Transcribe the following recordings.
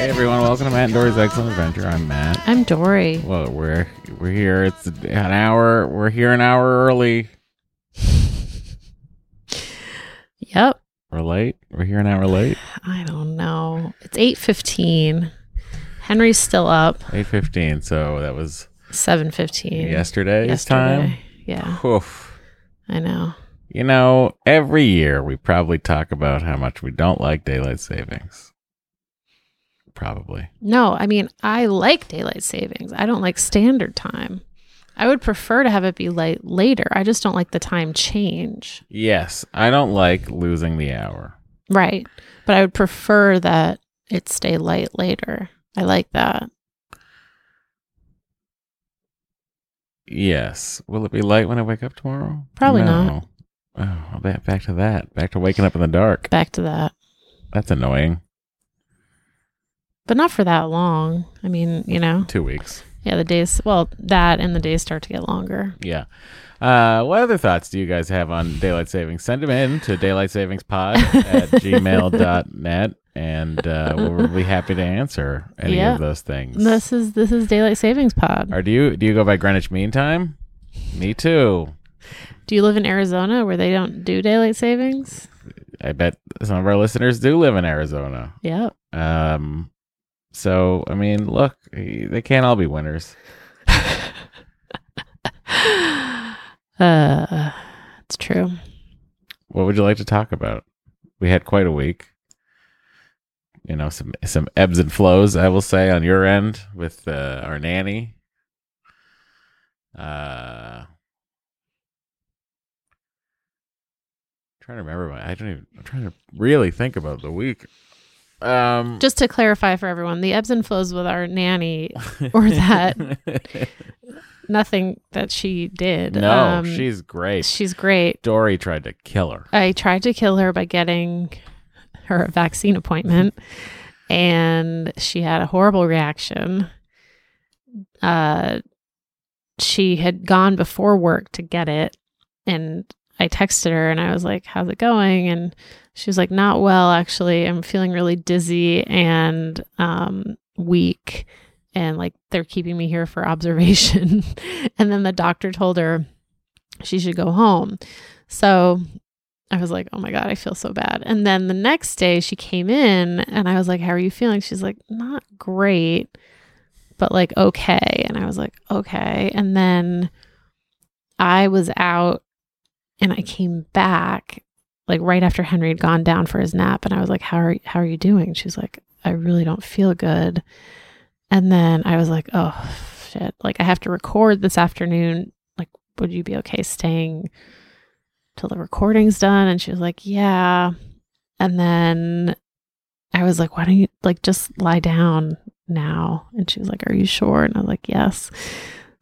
Hey everyone, welcome to Matt and Dory's Excellent Adventure. I'm Matt. I'm Dory. Well, we're we're here. It's an hour. We're here an hour early. Yep. We're late. We're here an hour late. I don't know. It's 8:15. Henry's still up. Eight fifteen. So that was 7:15. yesterday's Yesterday. time. Yeah, Oof. I know. You know, every year we probably talk about how much we don't like daylight savings. Probably. No, I mean, I like daylight savings. I don't like standard time. I would prefer to have it be light later. I just don't like the time change. Yes, I don't like losing the hour. Right. But I would prefer that it stay light later. I like that. Yes. Will it be light when I wake up tomorrow? Probably No. not. Oh, back back to that. Back to waking up in the dark. Back to that. That's annoying. But not for that long. I mean, you know. Two weeks. Yeah, the days, well, that and the days start to get longer. Yeah. Uh, what other thoughts do you guys have on daylight savings? Send them in to daylightsavingspod at gmail.net and uh, we'll be happy to answer any Yeah. of those things. This is this is daylight savings pod. or do you do you go by Greenwich Mean Time? Me too. Do you live in Arizona where they don't do daylight savings? I bet some of our listeners do live in Arizona. Yep. Um, so I mean, look, they can't all be winners. Uh, it's true. What would you like to talk about? We had quite a week. You know, some some ebbs and flows, I will say, on your end with uh, our nanny. Uh, trying to remember my. I don't even. I'm trying to really think about the week. Um, Just to clarify for everyone, the ebbs and flows with our nanny or that nothing that she did. no, Um, she's great. she's great. Dory tried to kill her. I tried to kill her by getting her a vaccine appointment, and she had a horrible reaction. Uh, she had gone before work to get it, and I texted her and I was like, "How's it going?" And she was like, "Not well, actually. I'm feeling really dizzy and um, weak." And like they're keeping me here for observation. and then the doctor told her she should go home. So I was like, oh my God, I feel so bad. And then the next day she came in and I was like, how are you feeling? She's like, not great, but like, okay. And I was like, okay. And then I was out and I came back like right after Henry had gone down for his nap. And I was like, how are, how are you doing? She's like, I really don't feel good. And then I was like, oh shit, like I have to record this afternoon. Like, would you be okay staying till the recording's done? And she was like, yeah. And then I was like, why don't you like just lie down now? And she was like, are you sure? And I was like, yes.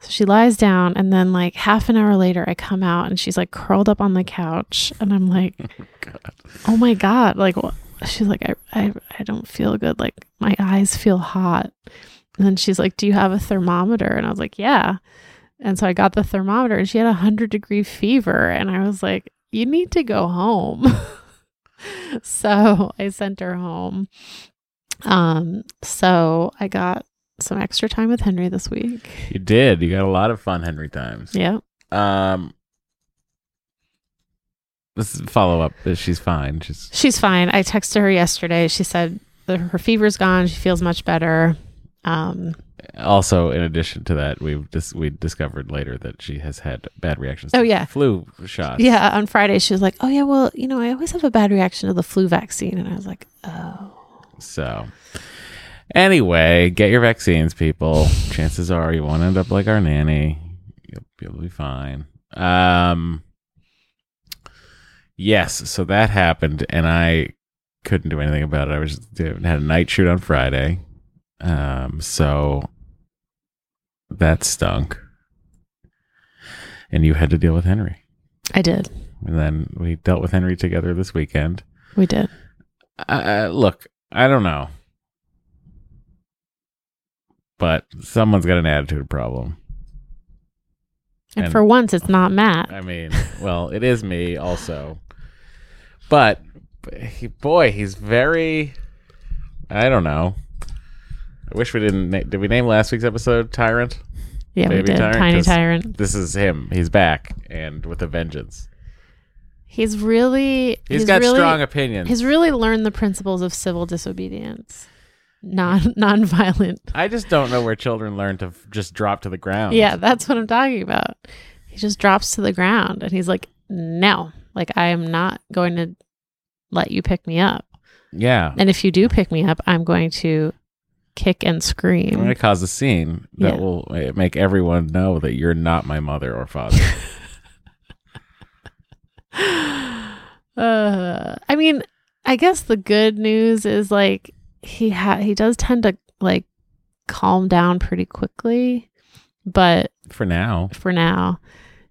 So she lies down, and then like half an hour later, I come out and she's like curled up on the couch, and I'm like, God. oh my god like she's like I, I i don't feel good like my eyes feel hot. And then she's like do you have a thermometer? And i was like yeah. And so i got the thermometer and she had a 100 degree fever and i was like you need to go home. So i sent her home. Um so i got some extra time with henry this week You did. You got a lot of fun Henry times. yeah Um, this is follow up. that She's fine. She's she's fine i texted her yesterday she said that her fever's gone she feels much better um also in addition to that, we've dis- we discovered later that she has had bad reactions. Oh, to yeah. flu shots. Yeah, on Friday she was like, "Oh yeah, well, you know, I always have a bad reaction to the flu vaccine," and I was like, "Oh, So, anyway, get your vaccines, people. Chances are you won't end up like our nanny. You'll, you'll be fine. Um, yes, so that happened, and I couldn't do anything about it. I was had a night shoot on Friday, um, so that stunk. And you had to deal with Henry, I did, and then we dealt with Henry together this weekend. we did." Uh, look, I don't know, but someone's got an attitude problem. And, And- for once, it's not Matt. I mean, well, it is me also, but he, boy, he's very. I don't know. I wish we didn't. Na- did we name last week's episode "Tyrant"? Yeah, we did. Tyrant, Tiny Tyrant. This is him. He's back and with a vengeance. He's really he's got really, strong opinions. He's really learned the principles of civil disobedience, non non-violent. I just don't know where children learn to f- just drop to the ground. Yeah, that's what I'm talking about. He just drops to the ground and he's like, "No, like I am not going to let you pick me up. yeah. And if you do pick me up, I'm going to kick and scream. I'm going to cause a scene that Yeah. will uh, make everyone know that you're not my mother or father. Uh, I mean, I guess the good news is like he ha- he does tend to like calm down pretty quickly, but For now. for now,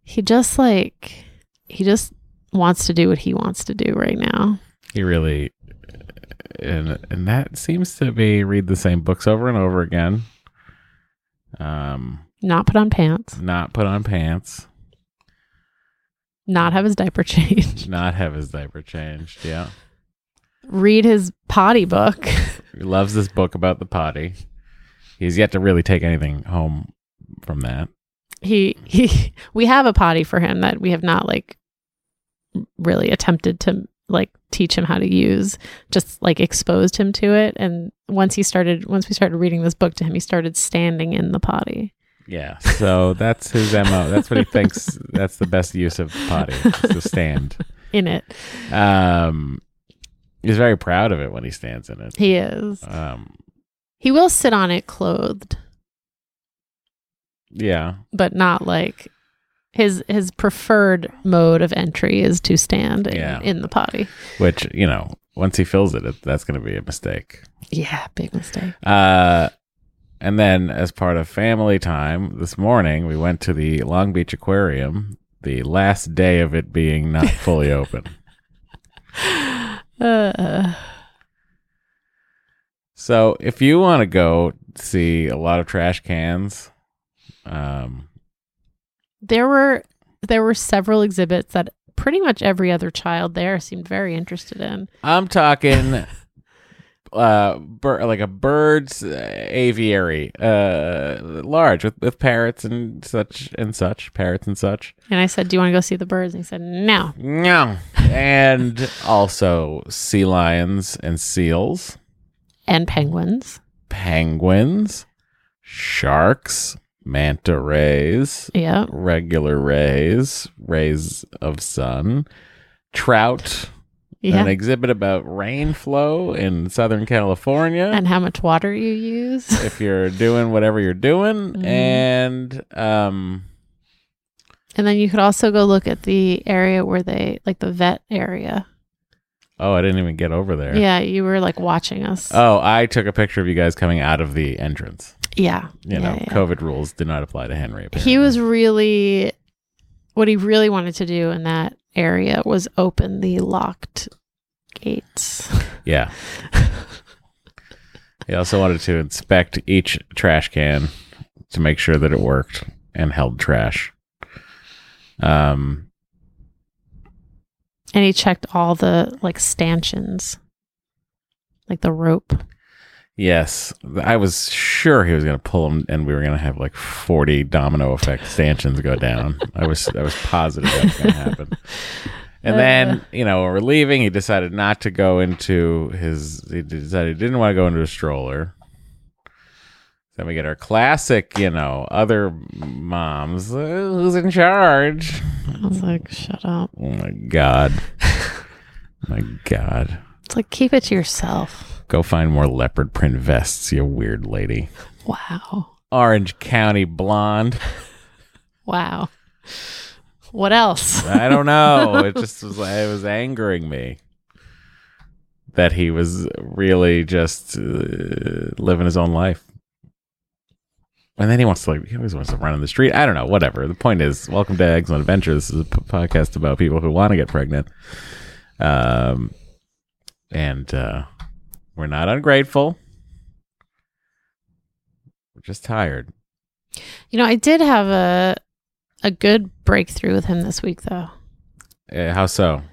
he just like he just wants to do what he wants to do right now. He really and and that seems to be read the same books over and over again. Um Not put on pants, not put on pants, not have his diaper changed, not have his diaper changed. Yeah. read his potty book. He loves this book about the potty. He's yet to really take anything home from that. he he we have a potty for him that we have not like really attempted to like teach him how to use just like exposed him to it and once he started once we started reading this book to him he started standing in the potty Yeah. So that's his MO. That's what he thinks that's the best use of potty. is to stand. in it Um, he's very proud of it when he stands in it. he is Um, he will sit on it clothed yeah, but not like his his preferred mode of entry is to stand in, Yeah. in the potty which you know once he fills it, it that's going to be a mistake. Yeah, big mistake. Uh, and then, as part of family time this morning, we went to the Long Beach Aquarium. The last day of it being not fully open. Uh, So, if you want to go see a lot of trash cans, um, there were there were several exhibits that pretty much every other child there seemed very interested in. I'm talking uh bir- like a bird's uh, aviary uh large with, with parrots and such and such parrots and such And I said, "Do you want to go see the birds?" And he said, "No." no and also sea lions and seals And penguins. penguins sharks manta rays Yeah. regular rays rays of sun trout Yeah. an exhibit about rain flow in southern california and how much water you use. if you're doing whatever you're doing Mhm. and um And then you could also go look at the area where they like the vet area. oh i didn't even get over there Yeah, you were like watching us. oh i took a picture of you guys coming out of the entrance yeah. you yeah, know yeah. covid rules did not apply to henry He was really what he really wanted to do in that area was open the locked gates. yeah he also wanted to inspect each trash can to make sure that it worked and held trash um And he checked all the like stanchions. Like the rope. Yes, I was sure he was going to pull them, and we were going to have like forty domino effect stanchions go down. I was, I was positive that was going to happen. And then, you know, when we're leaving, he decided not to go into his. He decided he didn't want to go into a stroller. Then we get our classic, you know, other moms. uh, Who's in charge? I was like, shut up. Oh my god! my god! It's like keep it to yourself. Go find more leopard print vests, you weird lady. Wow. Orange County blonde. Wow. What else? I don't know. It just was it was angering me that he was really just uh, living his own life. And then he wants to like he always wants to run in the street. I don't know. Whatever. The point is, welcome to Excellent Adventure. This is a p- podcast about people who want to get pregnant. Um, and uh, we're not ungrateful. We're just tired. You know, I did have a a good breakthrough with him this week though. Uh, how so?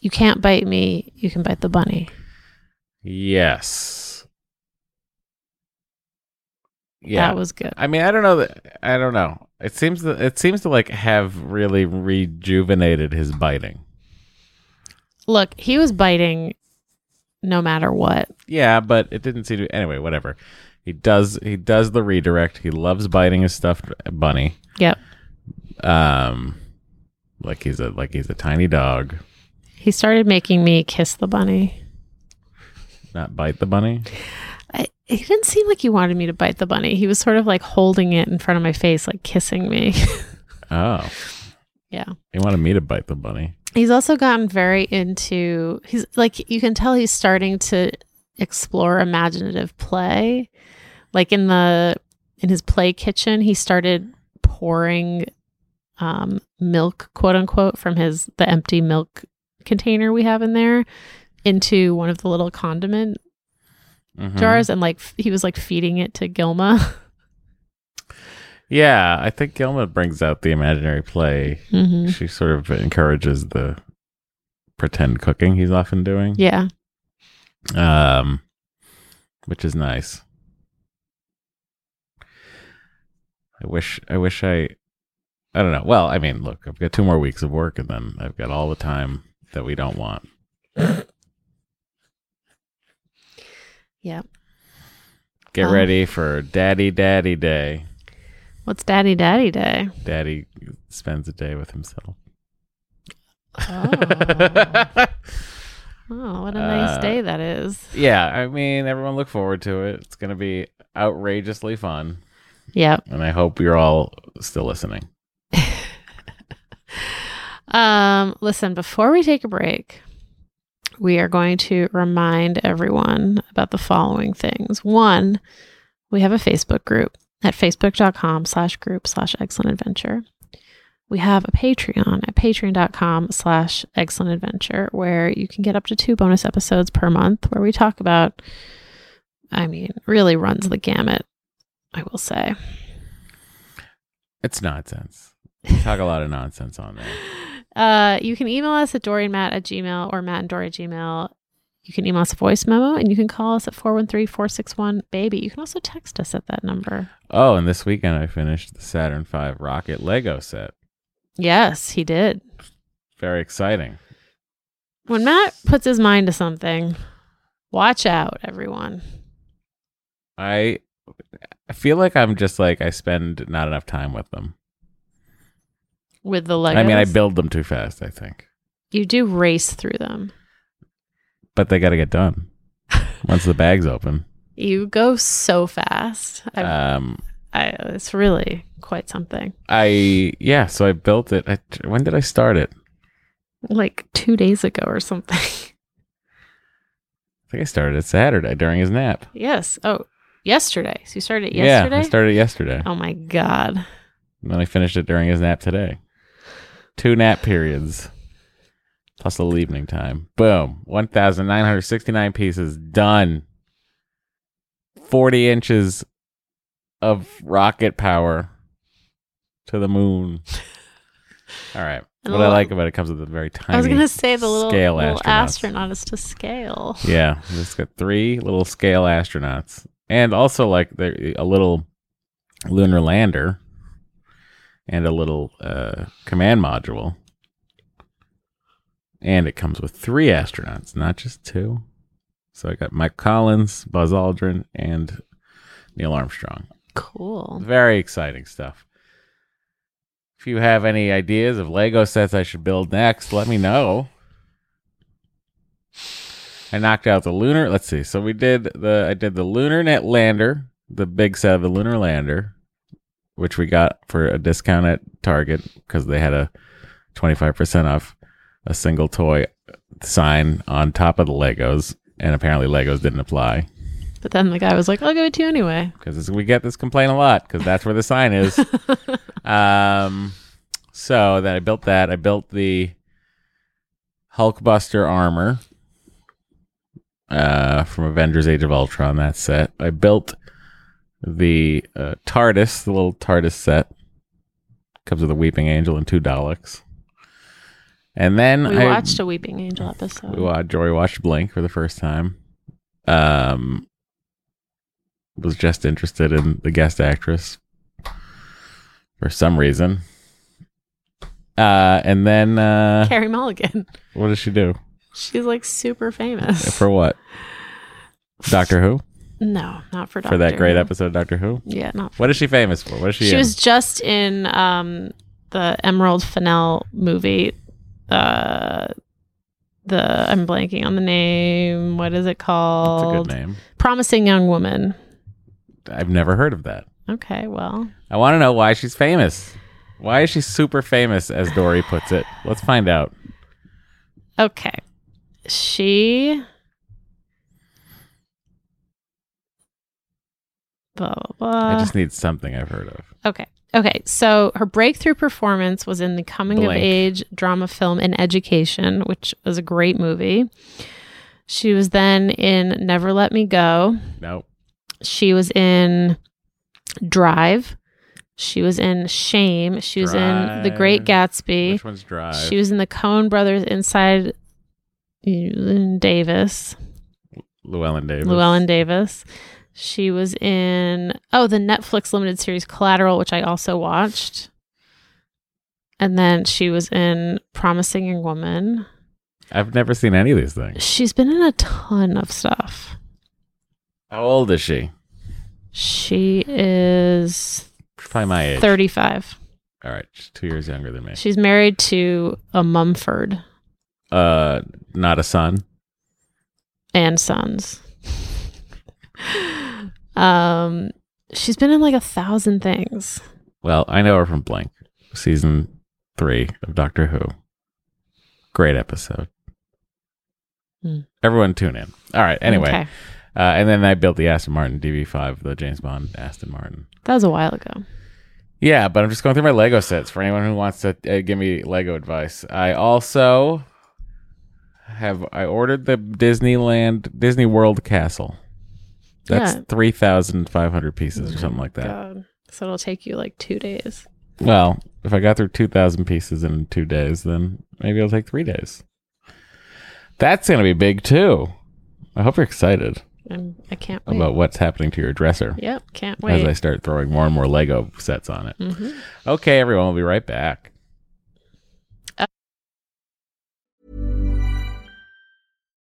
You can't bite me, you can bite the bunny. Yes. Yeah. That was good. I mean, I don't know that I don't know. It seems that it seems to like have really rejuvenated his biting. Look, he was biting no matter what. Yeah, but it didn't seem to anyway, whatever. He does he does the redirect. He loves biting his stuffed bunny. Yep. Um like he's a like he's a tiny dog. He started making me kiss the bunny. Not bite the bunny. I, he didn't seem like he wanted me to bite the bunny. He was sort of like holding it in front of my face, like kissing me. Oh. yeah. He wanted me to bite the bunny. He's also gotten very into, he's like, you can tell he's starting to explore imaginative play. Like in the, in his play kitchen, he started pouring um, milk, quote unquote, from his, the empty milk container we have in there into one of the little condiment Mhm. jars and like f- he was like feeding it to Gilma. Yeah, I think Gilma brings out the imaginary play hmm she sort of encourages the pretend cooking he's often doing Yeah. um which is nice i wish i wish i i don't know well i mean look i've got two more weeks of work and then i've got all the time that we don't want Yeah. get Oh. ready for daddy daddy day What's Daddy Daddy Day? daddy spends a day with himself Oh, oh what a nice Uh, day that is. yeah i mean everyone look forward to it it's gonna be outrageously fun Yep. and i hope you're all still listening Um, listen, before we take a break, we are going to remind everyone about the following things. One, we have a Facebook group at facebook.com slash group slash excellent adventure. We have a Patreon at patreon.com slash excellent adventure where you can get up to two bonus episodes per month where we talk about, I mean, really runs the gamut, I will say. It's nonsense. We talk a lot of nonsense on there. Uh, you can email us at doryandmatt at gmail or matt and dory gmail. You can email us a voice memo and you can call us at 413 461 baby. You can also text us at that number. Oh, and this weekend I finished the Saturn V rocket Lego set. Yes, he did. Very exciting. When Matt puts his mind to something, watch out, everyone. I I feel like I'm just like I spend not enough time with them. With the Legos. I mean, I build them too fast, I think. You do race through them. But they got to get done once the bag's open. You go so fast. I, Um I, it's really quite something. I yeah, so I built it. I, when did I start it? Like two days ago or something. I think I started it Saturday during his nap. yes. Oh, yesterday. So you started it yesterday? Yeah, I started it yesterday. oh my God. And then I finished it during his nap today. Two nap periods. Plus a little evening time. Boom. 1,969 pieces done. 40 inches of rocket power to the moon. All right. And what I like about it comes with a very tiny I was going to say the little, scale little astronaut is to scale. Yeah, it's got three little scale astronauts, and also like a little lunar lander, and a little uh, command module, and it comes with three astronauts, not just two. So I got Mike Collins, Buzz Aldrin, and Neil Armstrong. Cool. Very exciting stuff. If you have any ideas of Lego sets I should build next, let me know. I knocked out the lunar. Let's see. So we did the I did the lunar net lander, the big set of the lunar lander, which we got for a discount at Target because they had a 25% off a single toy sign on top of the Legos, and apparently Legos didn't apply But then the guy was like, I'll give it to you anyway. because we get this complaint a lot because that's where the sign is. um, so then I built that. I built the Hulkbuster armor uh, from Avengers: Age of Ultron. That set. I built the uh, TARDIS, the little TARDIS set. Comes with a Weeping Angel and two Daleks. And then We I watched a Weeping Angel episode. we watched Dory watched Blink for the first time. Um, was just interested in the guest actress for some reason. Uh, and then uh, Carey Mulligan. what does she do She's like super famous. for what? Doctor Who no, not for Doctor for that great Who. episode of Doctor Who. Yeah, not What is she famous for? What is she? She in? was just in um the Emerald Fennell movie. Uh the I'm blanking on the name. What is it called? That's a good name. Promising Young Woman. I've never heard of that. Okay, well. I want to know why she's famous. Why is she super famous, as Dory puts it? Let's find out. Okay. She blah blah blah. I just need something I've heard of. Okay. Okay. So her breakthrough performance was in the coming of age drama film An Education, which was a great movie. She was then in Never Let Me Go. Nope. She was in Drive. She was in Shame. She was in The Great Gatsby. Which one's Drive? She was in the Coen Brothers Inside Llewyn Davis. Llewellyn Davis. Llewellyn Davis. She was in oh the Netflix limited series Collateral, which I also watched. And then she was in Promising Young Woman. I've never seen any of these things. She's been in a ton of stuff. How old is she? She is She's probably my age. 35. All right, she's two years younger than me. She's married to a Mumford Uh, not a son. and sons. Um, she's been in like a thousand things. Well, I know her from Blink, season three of Doctor Who. Great episode. Hmm. Everyone tune in. All right. Anyway, Okay. uh, and then I built the Aston Martin DB5, the James Bond Aston Martin. That was a while ago. Yeah, but I'm just going through my Lego sets for anyone who wants to uh, give me Lego advice. I also have I ordered the Disneyland Disney World castle. That's Yeah. three thousand five hundred pieces or something like that. God. So it'll take you like two days. Well, if I got through two thousand pieces in two days, then maybe it'll take three days. That's gonna be big too. I hope you're excited I'm, I can't wait. about what's happening to your dresser Yep, can't wait. as I start throwing more and more Lego sets on it. hmm Okay, everyone, we'll be right back.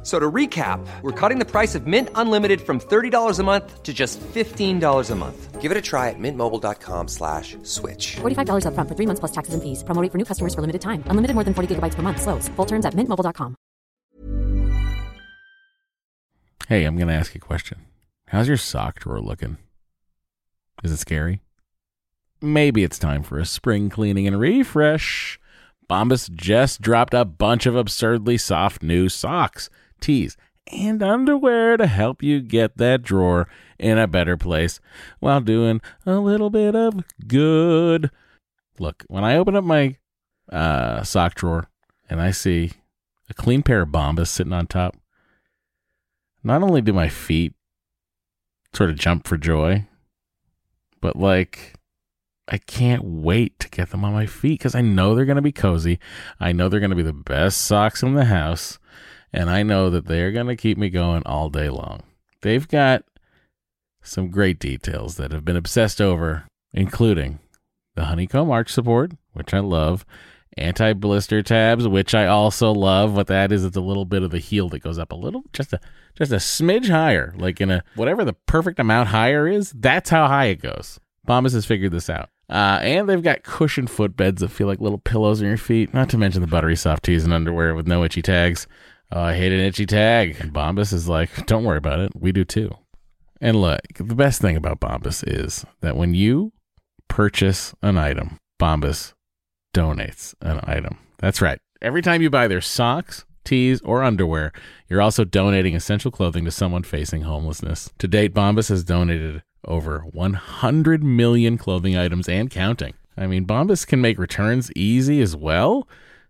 F- So to recap, we're cutting the price of Mint Unlimited from $30 a month to just $15 a month. Give it a try at mintmobile.com slash switch. $45 upfront for three months plus taxes and fees. Promo rate for new customers for limited time. Unlimited more than 40 gigabytes per month. Slows. Full terms at mintmobile.com. Hey, I'm going to ask you a question. How's your sock drawer looking? Is it scary? Maybe it's time for a spring cleaning and refresh. Bombas just dropped a bunch of absurdly soft new socks, tees, and underwear to help you get that drawer in a better place while doing a little bit of good. Look, when I open up my uh, sock drawer and I see a clean pair of Bombas sitting on top, not only do my feet sort of jump for joy, but like I can't wait to get them on my feet because I know they're going to be cozy. I know they're going to be the best socks in the house. And I know that they're going to keep me going all day long. They've got some great details that have been obsessed over, including the honeycomb arch support, which I love, anti blister tabs, which I also love. What that is, it's a little bit of the heel that goes up a little, just a just a smidge higher, like in a whatever the perfect amount higher is. That's how high it goes. Bombas has figured this out. Uh, and they've got cushioned footbeds that feel like little pillows on your feet. Not to mention the buttery soft tees and underwear with no itchy tags. Oh, I hate an itchy tag. And Bombas is like, don't worry about it. We do too. And look, the best thing about Bombas is that when you purchase an item, Bombas donates an item. That's right. Every time you buy their socks, tees, or underwear, you're also donating essential clothing to someone facing homelessness. To date, Bombas has donated over 100 million clothing items and counting. I mean, Bombas can make returns easy as well.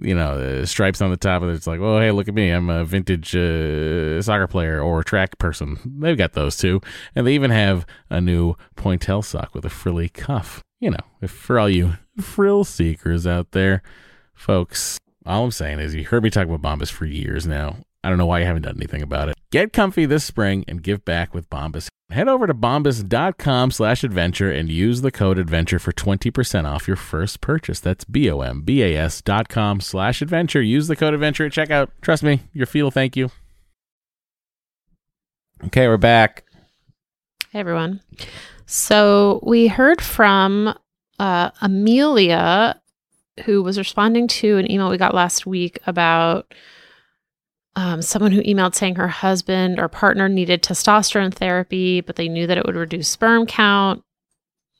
you know, stripes on the top of it. It's like, oh, hey, look at me. I'm a vintage uh, soccer player or track person. They've got those too. And they even have a new pointelle sock with a frilly cuff. You know, if for all you frill seekers out there, folks, all I'm saying is you heard me talk about Bombas for years now. I don't know why you haven't done anything about it. Get comfy this spring and give back with Bombas. Head over to bombas.com slash adventure and use the code adventure for 20% off your first purchase. That's B-O-M-B-A-S dot com slash adventure. Use the code adventure at checkout. Trust me, your feel thank you. Okay, we're back. Hey, everyone. So we heard from uh, Amelia, who was responding to an email we got last week about um, someone who emailed saying her husband or partner needed testosterone therapy, but they knew that it would reduce sperm count.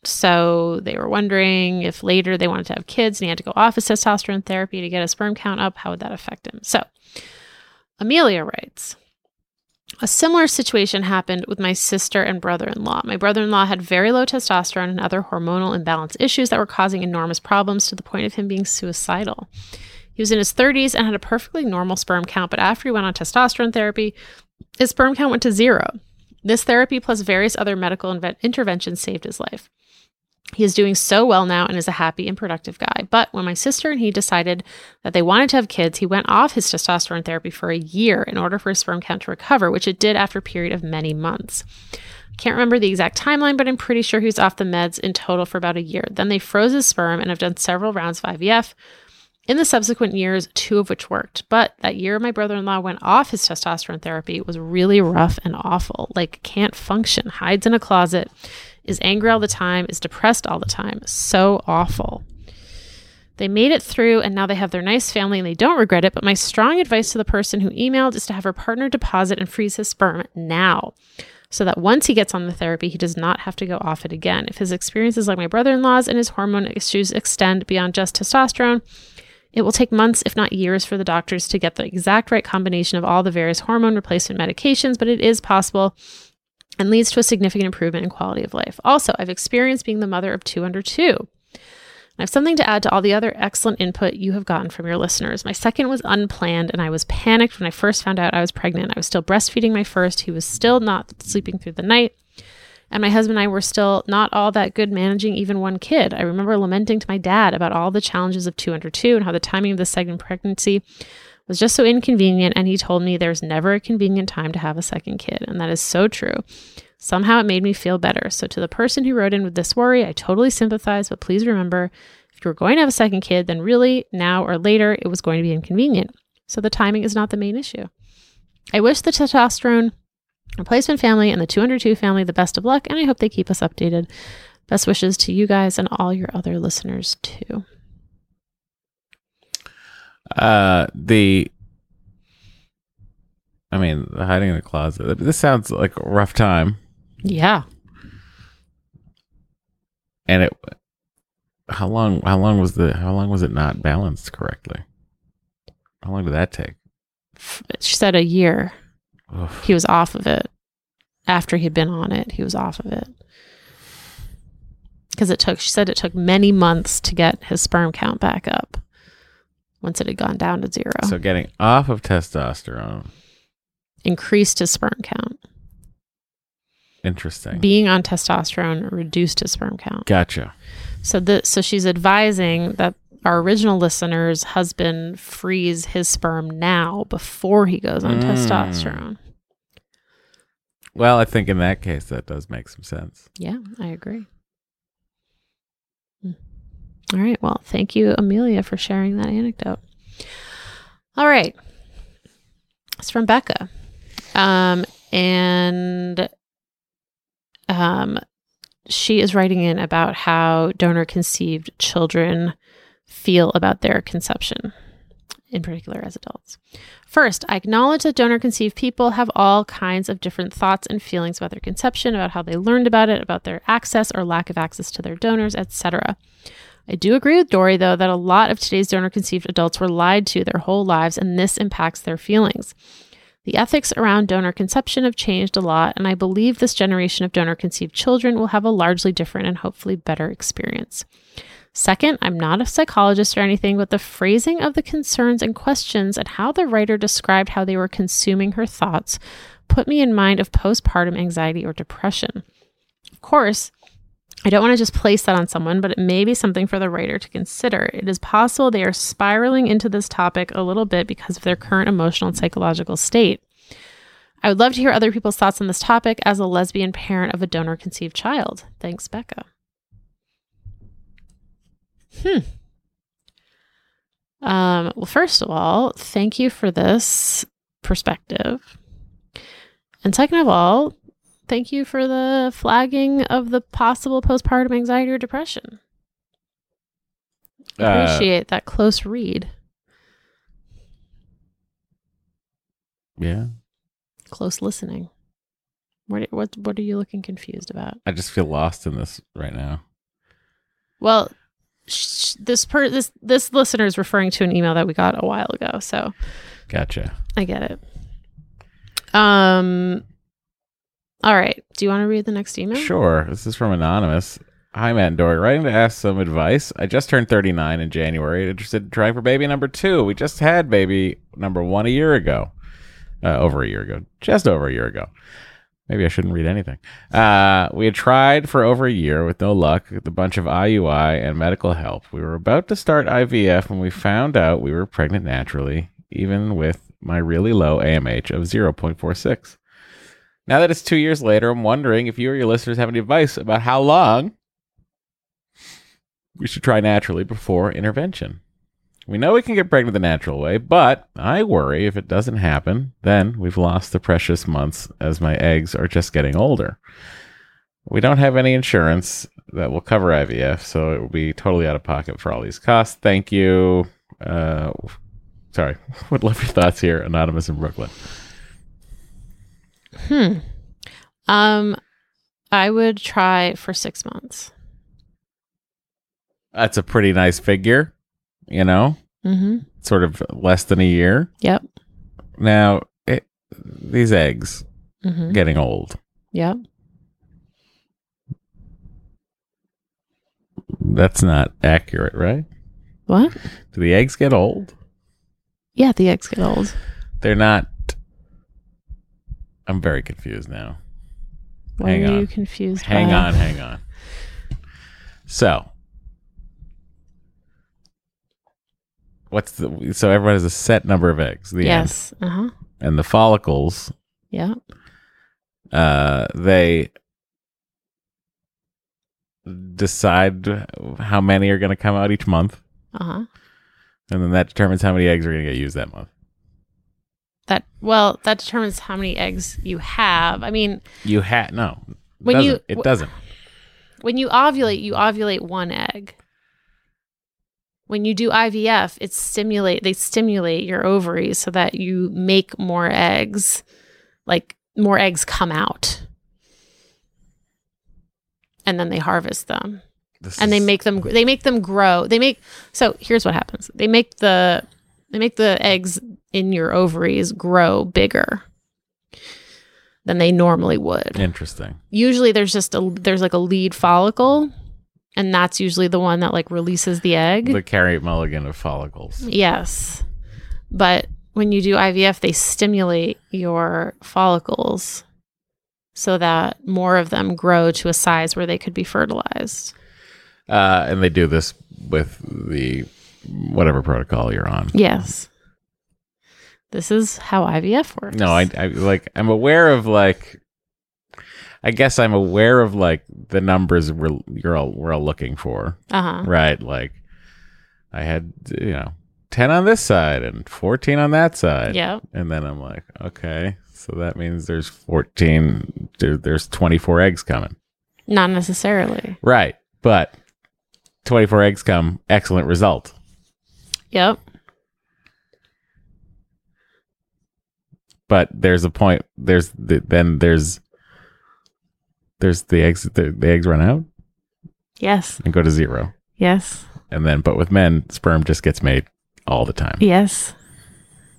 So they were wondering if later they wanted to have kids and he had to go off his testosterone therapy to get his sperm count up, how would that affect him? So Amelia writes, a similar situation happened with my sister and brother in law. My brother in law had very low testosterone and other hormonal imbalance issues that were causing enormous problems to the point of him being suicidal. He was in his 30s and had a perfectly normal sperm count, but after he went on testosterone therapy, his sperm count went to zero. This therapy plus various other medical inve- interventions saved his life. He is doing so well now and is a happy and productive guy. But when my sister and he decided that they wanted to have kids, he went off his testosterone therapy for a year in order for his sperm count to recover, which it did after a period of many months. Can't remember the exact timeline, but I'm pretty sure he was off the meds in total for about a year. Then they froze his sperm and have done several rounds of IVF. In the subsequent years, two of which worked. But that year my brother in law went off his testosterone therapy was really rough and awful. Like, can't function, hides in a closet, is angry all the time, is depressed all the time. So awful. They made it through and now they have their nice family and they don't regret it. But my strong advice to the person who emailed is to have her partner deposit and freeze his sperm now so that once he gets on the therapy, he does not have to go off it again. If his experiences like my brother in law's and his hormone issues extend beyond just testosterone, it will take months, if not years, for the doctors to get the exact right combination of all the various hormone replacement medications, but it is possible and leads to a significant improvement in quality of life. Also, I've experienced being the mother of two under two. I have something to add to all the other excellent input you have gotten from your listeners. My second was unplanned, and I was panicked when I first found out I was pregnant. I was still breastfeeding my first. He was still not sleeping through the night. And my husband and I were still not all that good managing even one kid. I remember lamenting to my dad about all the challenges of two under two and how the timing of the second pregnancy was just so inconvenient. And he told me there's never a convenient time to have a second kid. And that is so true. Somehow it made me feel better. So, to the person who wrote in with this worry, I totally sympathize. But please remember if you were going to have a second kid, then really now or later it was going to be inconvenient. So, the timing is not the main issue. I wish the testosterone replacement family and the 202 family the best of luck, and I hope they keep us updated. Best wishes to you guys and all your other listeners, too. Uh, the. I mean, the hiding in the closet. This sounds like a rough time, Yeah. and it. How long? How long was the? How long was it not balanced correctly? How long did that take? She said a year. Oof. He was off of it. After he'd been on it, he was off of it. Because it took, she said it took many months to get his sperm count back up once it had gone down to zero. So getting off of testosterone. Increased his sperm count. Interesting. Being on testosterone reduced his sperm count. gotcha. So the so she's advising that our original listener's husband freeze his sperm now before he goes on Mm. testosterone. Well, I think in that case that does make some sense. Yeah, I agree. Hmm. All right. Well, thank you, Amelia, for sharing that anecdote. All right. It's from Becca. Um, and um, she is writing in about how donor conceived children feel about their conception, in particular as adults. First, I acknowledge that donor conceived people have all kinds of different thoughts and feelings about their conception, about how they learned about it, about their access or lack of access to their donors, etc. I do agree with Dory, though, that a lot of today's donor conceived adults were lied to their whole lives, and this impacts their feelings. The ethics around donor conception have changed a lot, and I believe this generation of donor conceived children will have a largely different and hopefully better experience. Second, I'm not a psychologist or anything, but the phrasing of the concerns and questions and how the writer described how they were consuming her thoughts put me in mind of postpartum anxiety or depression. Of course, I don't want to just place that on someone, but it may be something for the writer to consider. It is possible they are spiraling into this topic a little bit because of their current emotional and psychological state. I would love to hear other people's thoughts on this topic as a lesbian parent of a donor conceived child. Thanks, Becca. Hmm. Um, well, first of all, thank you for this perspective. And second of all, thank you for the flagging of the possible postpartum anxiety or depression. Uh, Appreciate that close read, Yeah. close listening. What what what are you looking confused about? I just feel lost in this right now. Well, sh- this per this this listener is referring to an email that we got a while ago, so Gotcha. I get it. Um. All right. Do you want to read the next email? Sure. This is from Anonymous. Hi, Matt and Dory. Writing to ask some advice. I just turned 39 in January. Interested in trying for baby number two. We just had baby number one a year ago. Uh, over a year ago. Just over a year ago. Maybe I shouldn't read anything. Uh, we had tried for over a year with no luck with a bunch of IUI and medical help. We were about to start IVF when we found out we were pregnant naturally, even with my really low AMH of 0.46. Now that it's two years later, I'm wondering if you or your listeners have any advice about how long we should try naturally before intervention. We know we can get pregnant the natural way, but I worry if it doesn't happen, then we've lost the precious months as my eggs are just getting older. We don't have any insurance that will cover IVF, so it will be totally out of pocket for all these costs. Thank you. Uh, sorry, would love your thoughts here, Anonymous in Brooklyn. Hmm. Um, I would try for six months. That's a pretty nice figure, you know, Mm-hmm. sort of less than a year. Yep. Now, it, these eggs Mm-hmm. getting old. Yep. That's not accurate, right? What? Do the eggs get old? Yeah, the eggs get old. They're not. I'm very confused now. Why Hang are on. you confused? Hang by- on, hang on. So, what's the so everyone has a set number of eggs? The end. Yes. Uh huh. and the follicles. Yeah. Uh, they decide how many are going to come out each month, Uh huh. and then that determines how many eggs are going to get used that month. That well, that determines how many eggs you have. I mean, You had no. When you- doesn't. it doesn't. when you ovulate, you ovulate one egg. When you do IVF, it's stimulate they stimulate your ovaries so that you make more eggs. Like more eggs come out. And then they harvest them. This and they make them they make them grow. They make so here's what happens. They make the they make the eggs in your ovaries grow bigger than they normally would interesting. usually there's just a there's like a lead follicle and that's usually the one that like releases the egg. The Carey Mulligan of follicles. yes. But when you do ivf they stimulate your follicles so that more of them grow to a size where they could be fertilized. Uh, and they do this with the whatever protocol you're on. yes. This is how ivf works. No, I, I like I'm aware of like I guess I'm aware of like the numbers we're you're all we're all looking for. uh-huh Right. Like I had you know ten on this side and fourteen on that side. Yep. And then I'm like, okay, so that means there's fourteen there, there's twenty four eggs coming. not necessarily Right. But twenty four eggs come, excellent result. yep But there's a point there's the, then there's there's the eggs the, the eggs run out yes and go to zero. yes And then but with men, sperm just gets made all the time. yes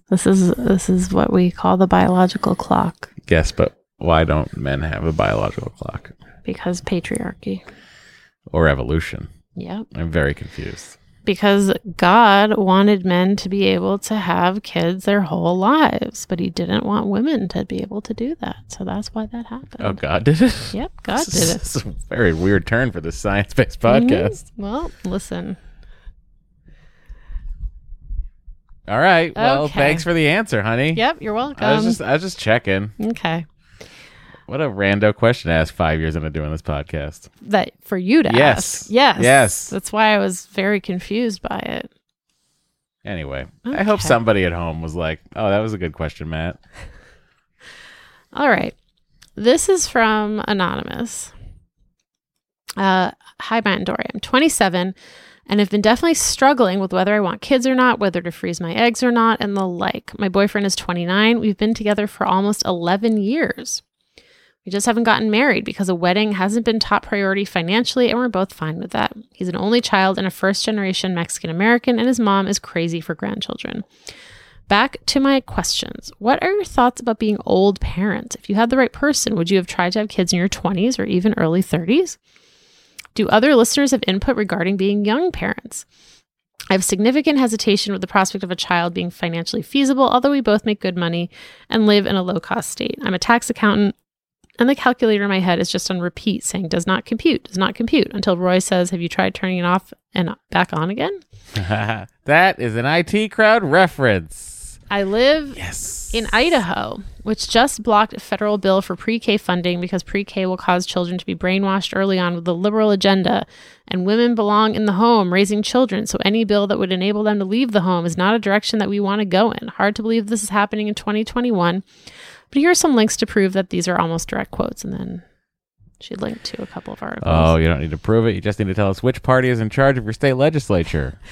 this is this is what we call the biological clock Yes, but why don't men have a biological clock because patriarchy. or evolution? Yep. I'm very confused. Because God wanted men to be able to have kids their whole lives, but he didn't want women to be able to do that. So that's why that happened. Oh, God did it? Yep, God did it. Is a very weird turn for this science based podcast. Mhm. Well, listen. All right. Well, Okay. thanks for the answer, honey. Yep, you're welcome. I was just I was just checking. okay. What a rando question to ask five years into doing this podcast. That for you to Yes. ask. Yes. Yes. Yes. That's why I was very confused by it. Anyway, I hope somebody at home was like, "Oh, that was a good question, Matt." All right. This is from Anonymous. Uh, Hi, Matt and Dory. I'm 27 and have been definitely struggling with whether I want kids or not, whether to freeze my eggs or not, and the like. My boyfriend is 29. We've been together for almost 11 years. We just haven't gotten married because a wedding hasn't been top priority financially, and we're both fine with that. He's an only child and a first generation Mexican American, and his mom is crazy for grandchildren. Back to my questions. What are your thoughts about being old parents? If you had the right person, would you have tried to have kids in your 20s or even early 30s? Do other listeners have input regarding being young parents? I have significant hesitation with the prospect of a child being financially feasible, although we both make good money and live in a low cost state. I'm a tax accountant And the calculator in my head is just on repeat saying, does not compute, does not compute, until Roy says, Have you tried turning it off and back on again? that is an IT crowd reference. I live Yes. in Idaho, which just blocked a federal bill for pre K funding because pre K will cause children to be brainwashed early on with the liberal agenda, and women belong in the home raising children. So any bill that would enable them to leave the home is not a direction that we want to go in. Hard to believe this is happening in 2021. But here are some links to prove that these are almost direct quotes. And then she linked to a couple of articles. Oh, you don't need to prove it. You just need to tell us which party is in charge of your state legislature.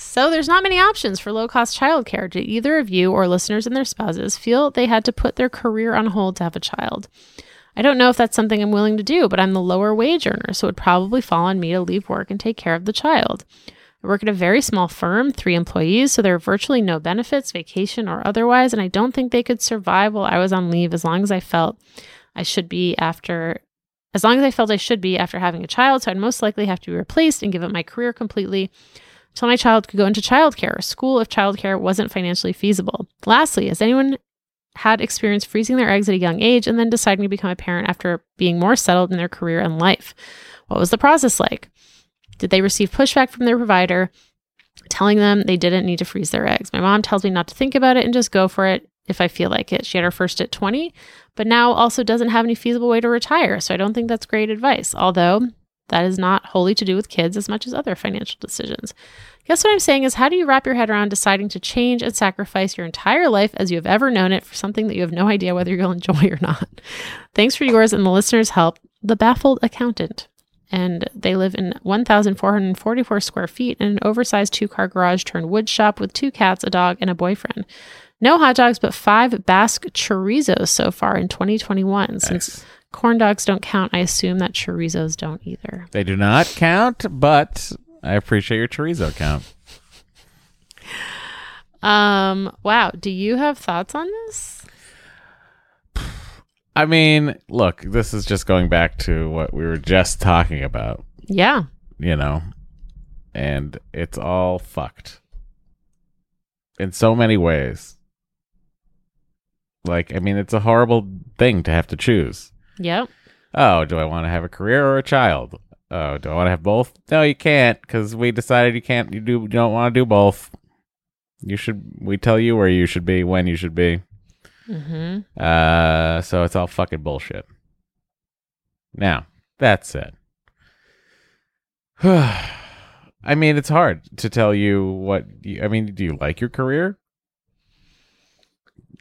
So there's not many options for low cost childcare. Do either of you or listeners and their spouses feel they had to put their career on hold to have a child? I don't know if that's something I'm willing to do, but I'm the lower wage earner, so it would probably fall on me to leave work and take care of the child. Work at a very small firm, three employees, so there are virtually no benefits, vacation or otherwise, and I don't think they could survive while I was on leave as long as I felt I should be after as long as I felt I should be after having a child, so I'd most likely have to be replaced and give up my career completely until my child could go into childcare or school if childcare wasn't financially feasible. Lastly, has anyone had experience freezing their eggs at a young age and then deciding to become a parent after being more settled in their career and life? What was the process like? Did they receive pushback from their provider telling them they didn't need to freeze their eggs? My mom tells me not to think about it and just go for it if I feel like it. She had her first at 20, but now also doesn't have any feasible way to retire. So I don't think that's great advice. Although that is not wholly to do with kids as much as other financial decisions. Guess what I'm saying is how do you wrap your head around deciding to change and sacrifice your entire life as you have ever known it for something that you have no idea whether you'll enjoy or not? Thanks for yours and the listeners' help. The Baffled Accountant. And they live in 1,444 square feet in an oversized two car garage turned wood shop with two cats, a dog, and a boyfriend. No hot dogs, but five Basque chorizos so far in 2021. Since corn dogs don't count, I assume that chorizos don't either. They do not count, but I appreciate your chorizo count. Um, wow. Do you have thoughts on this? I mean, look, this is just going back to what we were just talking about, Yeah. you know, and it's all fucked in so many ways. Like, I mean, it's a horrible thing to have to choose. Yep. Oh, do I want to have a career or a child? Oh, do I want to have both? No, you can't because we decided you can't. You do. You don't want to do both. You should. We tell you where you should be, when you should be. Mm-hmm. Uh, so it's all fucking bullshit. Now that said, I mean, it's hard to tell you what. You, I mean, do you like your career?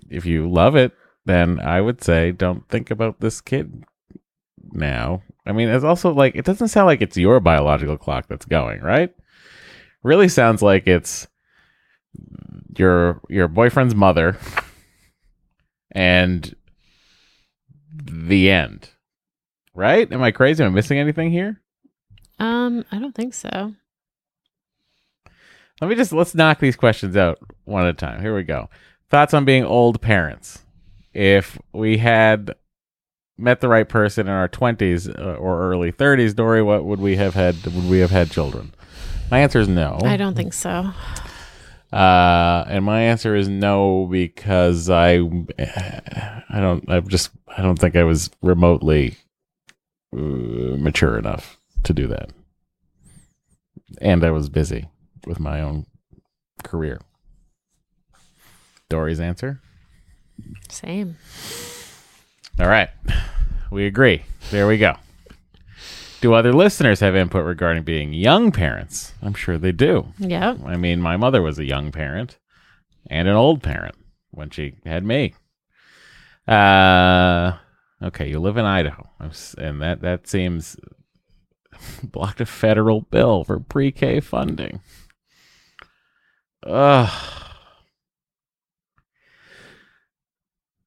If you love it, then I would say don't think about this kid now. I mean, it's also like it doesn't sound like it's your biological clock that's going, right? Really sounds like it's your your boyfriend's mother and the end. Right? Am I crazy? Am I missing anything here? Um, I don't think so. Let me just let's knock these questions out one at a time. Here we go. Thoughts on being old parents. If we had met the right person in our 20s uh, or early 30s, Dory, what would we have had would we have had children? My answer is no. I don't think so. Uh, and my answer is no because I, I don't, I just, I don't think I was remotely uh, mature enough to do that, and I was busy with my own career. Dory's answer. Same. All right, we agree. There we go. Do other listeners have input regarding being young parents? I'm sure they do. Yeah. I mean, my mother was a young parent and an old parent when she had me. Uh, okay, you live in Idaho, and that that seems blocked a federal bill for pre-K funding. Ugh,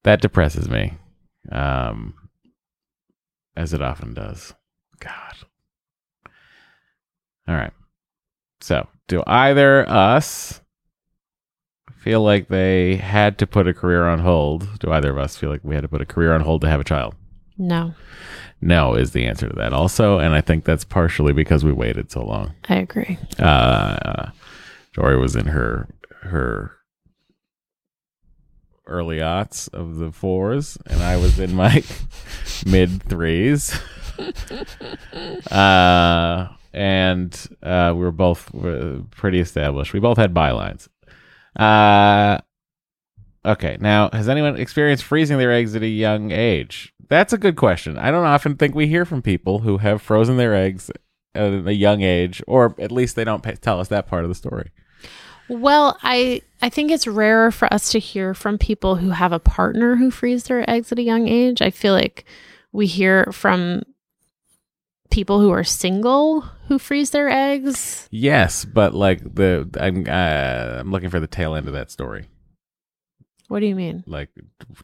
that depresses me, um, as it often does. God. All right. So, do either us feel like they had to put a career on hold? Do either of us feel like we had to put a career on hold to have a child? No, No is the answer to that also, and I think that's partially because we waited so long. I agree. Uh, Dory was in her her early aughts of the fours, and I was in my mid threes. uh, and uh, we were both pretty established. We both had bylines. Uh, okay, now has anyone experienced freezing their eggs at a young age? That's a good question. I don't often think we hear from people who have frozen their eggs at a young age, or at least they don't pay, tell us that part of the story. Well, I I think it's rarer for us to hear from people who have a partner who frees their eggs at a young age. I feel like we hear from people who are single who freeze their eggs. Yes, but like the I'm uh, I'm looking for the tail end of that story. What do you mean? Like,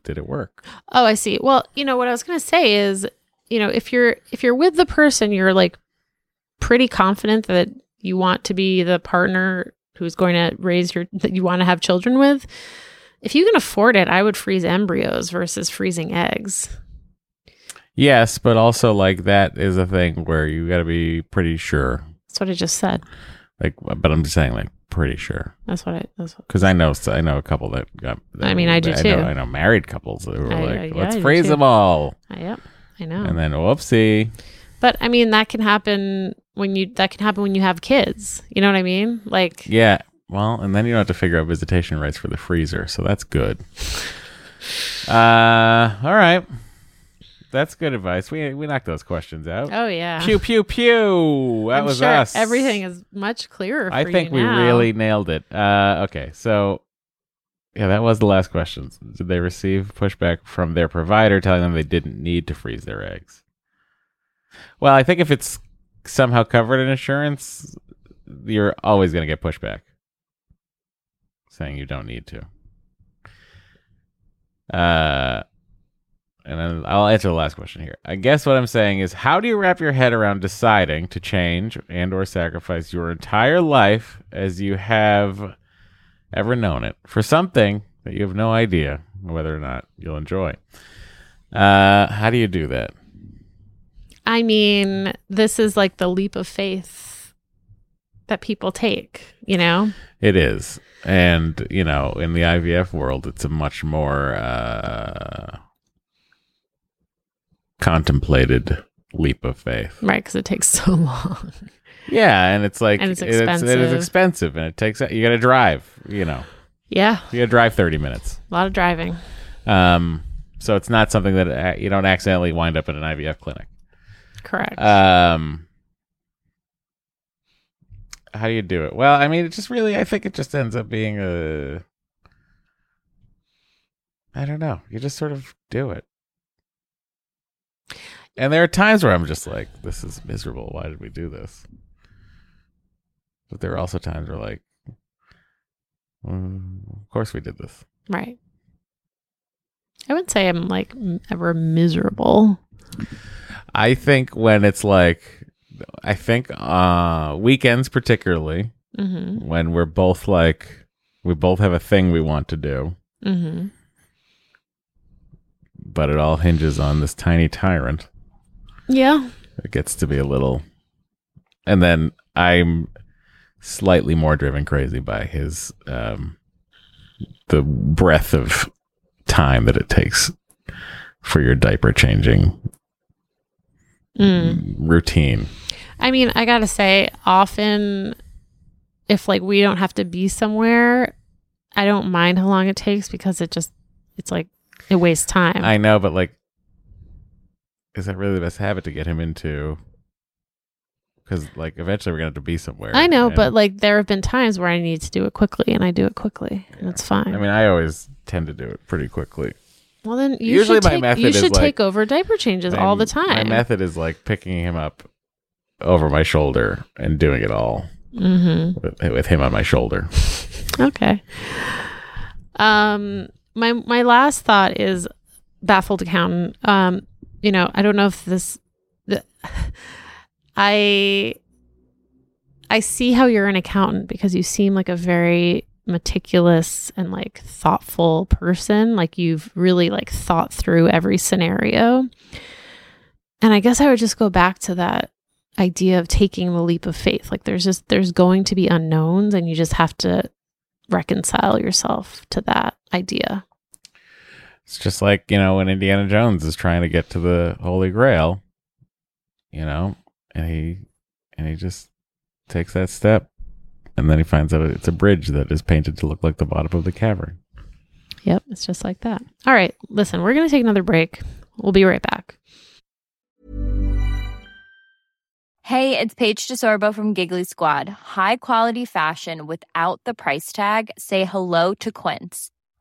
did it work? Oh, I see. Well, you know what I was going to say is, you know, if you're if you're with the person, you're like pretty confident that you want to be the partner who's going to raise your that you want to have children with. If you can afford it, I would freeze embryos versus freezing eggs. Yes, but also like that is a thing where you got to be pretty sure. That's what I just said. Like, but I'm just saying, like, pretty sure That's what I. That's what, because I know I know a couple that got. that I mean, I do I too. Know, I know married couples that were I- like, I- yeah, let's freeze them all, I, yep, I know. and then whoopsie. but I mean, that can happen when you that can happen when you have kids. You know what I mean? Like, Yeah. Well, and then you don't have to figure out visitation rights for the freezer, so that's good. Uh, all right. That's good advice. We we knocked those questions out. oh yeah, Pew pew pew. That I'm was sure us. Everything is much clearer. I think we now. really nailed it. Uh, okay, so yeah, that was the last question. Did they receive pushback from their provider telling them they didn't need to freeze their eggs? Well, I think if it's somehow covered in insurance, you're always going to get pushback saying you don't need to. Uh, and then I'll answer the last question here. I guess what I'm saying is, how do you wrap your head around deciding to change and or sacrifice your entire life as you have ever known it for something that you have no idea whether or not you'll enjoy? Uh, how do you do that? I mean, this is like the leap of faith that people take. You know? It is. And, you know, in the IVF world, it's a much more uh, contemplated leap of faith. Right, because it takes so long. Yeah, and it's like And it's it is expensive. expensive, and it takes you got to drive. You know, yeah, you got to drive thirty minutes. a lot of driving. Um, so it's not something that uh, you don't accidentally wind up in an IVF clinic. Correct. Um, how do you do it? Well, I mean, it just really, I think it just ends up being a. I don't know. You just sort of do it. And there are times where I'm just like, this is miserable. Why did we do this? But there are also times where, like, mm, of course we did this. right. I would say I'm like ever miserable. I think when it's like, I think uh weekends particularly hmm when we're both like, we both have a thing we want to do, Mm-hmm. but it all hinges on this tiny tyrant. Yeah. It gets to be a little, and then I'm slightly more driven crazy by his um the breadth of time that it takes for your diaper changing Mm. routine. I mean, I gotta say, often if like we don't have to be somewhere, I don't mind how long it takes because it just it's like it wastes time. I know, but like, is that really the best habit to get him into? Because like, eventually we're gonna have to be somewhere. I know, and- but like there have been times where I need to do it quickly and I do it quickly. And it's fine. I mean, I always tend to do it pretty quickly. well then you usually should my take, method you should like- take over diaper changes all the time. My method is like picking him up over my shoulder and doing it all mm-hmm. with, with him on my shoulder. Okay. Um my my last thought is baffled accountant. Um you know, I don't know if this the, I I see how you're an accountant because you seem like a very meticulous and like thoughtful person. Like you've really like thought through every scenario. And I guess I would just go back to that idea of taking the leap of faith. Like there's just there's going to be unknowns and you just have to reconcile yourself to that idea. It's just like, you know, when Indiana Jones is trying to get to the Holy Grail, you know, and he and he just takes that step and then he finds out it's a bridge that is painted to look like the bottom of the cavern. Yep, it's just like that. All right, listen, we're going to take another break. We'll be right back. Hey, it's Paige DeSorbo from Giggly Squad. High quality fashion without the price tag. Say hello to Quince.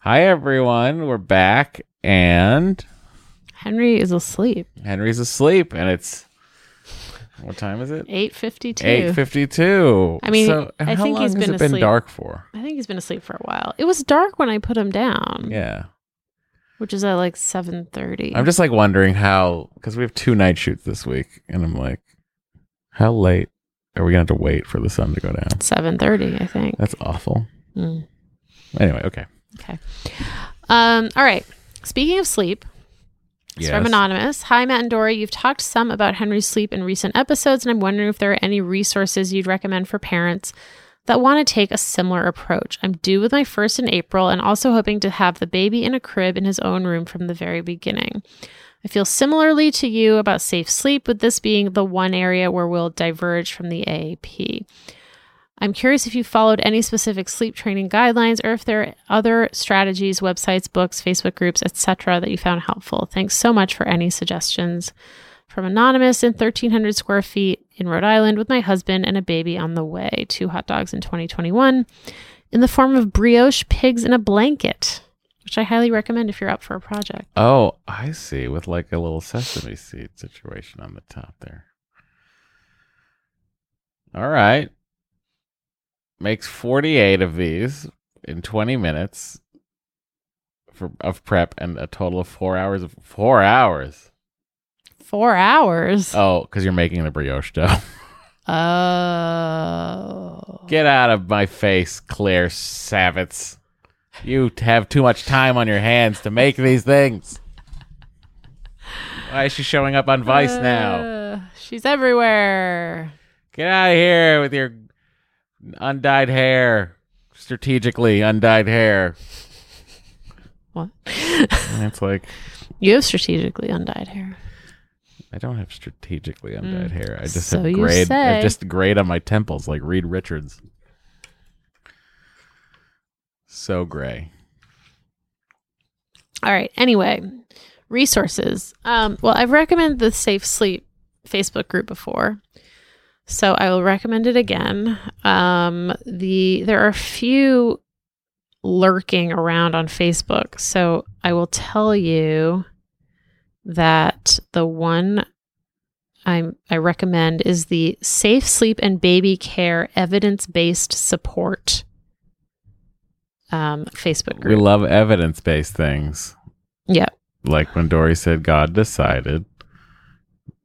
Hi everyone, we're back and Henry is asleep. Henry's asleep and it's what time is it? 8:52. Eight fifty two. I mean, so I how think long he's has been it been asleep. dark for? I think he's been asleep for a while. It was dark when I put him down, Yeah, which is at like 7:30. I'm just like wondering how because we have two night shoots this week, and I'm like, how late are we gonna have to wait for the sun to go down? 7:30, I think. That's awful. Mm. Anyway, okay. Okay. Um, all right. Speaking of sleep, it's from. Anonymous. Hi, Matt and Dory. You've talked some about Henry's sleep in recent episodes, and I'm wondering if there are any resources you'd recommend for parents that want to take a similar approach. I'm due with my first in April and also hoping to have the baby in a crib in his own room from the very beginning. I feel similarly to you about safe sleep, with this being the one area where we'll diverge from the AAP. I'm curious if you followed any specific sleep training guidelines or if there are other strategies, websites, books, Facebook groups, etc. that you found helpful. Thanks so much for any suggestions. From Anonymous in 1300 square feet in Rhode Island with my husband and a baby on the way. Two hot dogs in 2021 in the form of brioche pigs in a blanket, which I highly recommend if you're up for a project. Oh, I see. With like a little sesame seed situation on the top there. All right. Makes 48 of these in 20 minutes for of prep and a total of 4 hours of 4 hours. Four hours. Oh, cuz you're making the brioche dough. Oh. Get out of my face, Claire Saffitz. You have too much time on your hands to make these things. Why is she showing up on Vice now? Uh, she's everywhere. Get out of here with your undyed hair. Strategically undyed hair. What? It's like, You have strategically undyed hair. I don't have strategically undyed hair. I just Mm. So have grayed. say. I've just grayed on my temples like Reed Richards. So gray. All right. Anyway, resources. Um, well, I've recommended the Safe Sleep Facebook group before, so I will recommend it again. Um, the there are a few lurking around on Facebook, so I will tell you that the one I'm, I recommend is the Safe Sleep and Baby Care Evidence Based Support um, Facebook group. We love evidence based things. yeah. Like when Dory said God decided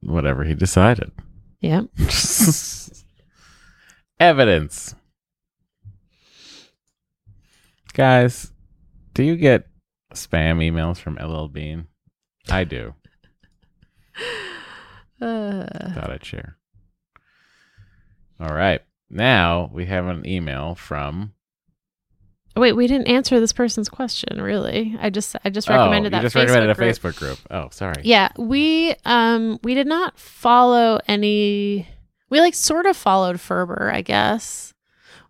whatever he decided. Yeah. Evidence. Guys, do you get spam emails from LL Bean? I do. Uh, Thought I'd share. All right. Now we have an email from wait, we didn't answer this person's question, really. I just I just Oh, recommended you that just Facebook recommended a group. Facebook group. Oh, sorry. Yeah, we um we did not follow any we like sort of followed Ferber, I guess.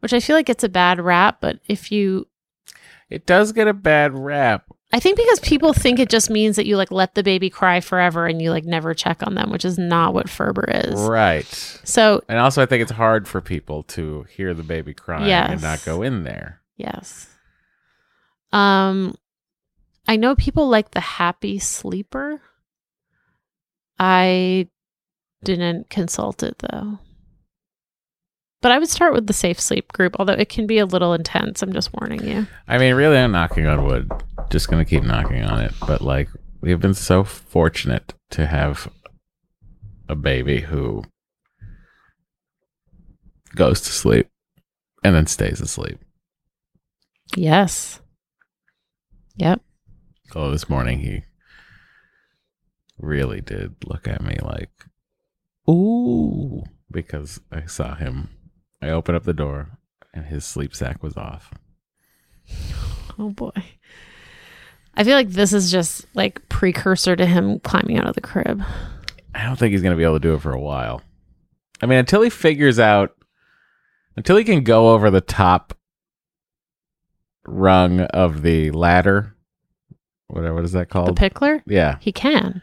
Which I feel like it's a bad rap, but if you It does get a bad rap. I think because people think it just means that you like let the baby cry forever and you like never check on them, which is not what Ferber is. Right. So, And also, I think it's hard for people to hear the baby crying and not go in there. Yes. Um I know people like the happy sleeper. I didn't consult it though. But I would start with the safe sleep group, although it can be a little intense. I'm just warning you. I mean, really, I'm knocking on wood. Just gonna keep knocking on it. But like, we've been so fortunate to have a baby who goes to sleep and then stays asleep. Yes. Yep. Oh, this morning he really did look at me like, ooh, because I saw him. I opened up the door and his sleep sack was off. Oh boy. I feel like this is just like precursor to him climbing out of the crib. I don't think he's going to be able to do it for a while. I mean, until he figures out, until he can go over the top rung of the ladder, whatever, what is that called? The pickler? yeah. He can.